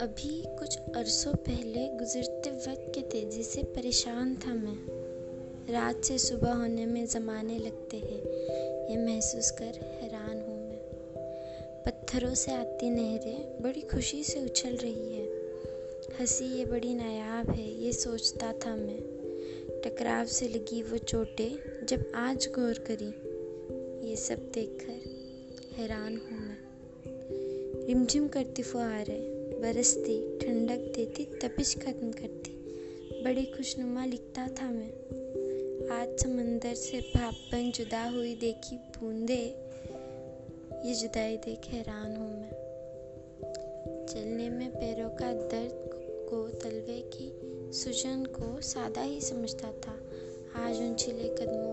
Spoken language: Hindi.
अभी कुछ अरसों पहले गुजरते वक्त के तेज़ी से परेशान था मैं। रात से सुबह होने में ज़माने लगते हैं, ये महसूस कर हैरान हूँ मैं। पत्थरों से आती नहरें बड़ी खुशी से उछल रही है। हँसी ये बड़ी नायाब है, ये सोचता था मैं। टकराव से लगी वो चोटें जब आज गौर करी, ये सब देखकर हैरान हूँ मैं। रिमझिम करती फुहारें बरसती, ठंडक देती, तपिश खत्म करती। बड़ी खुशनुमा लिखता था मैं। आज समंदर से भापन जुदा हुई देखी, बूंदे, ये जुदाई देख हैरान हूँ मैं। चलने में पैरों का दर्द को तलवे की सुजन को सादा ही समझता था। आज उन छिले कदमों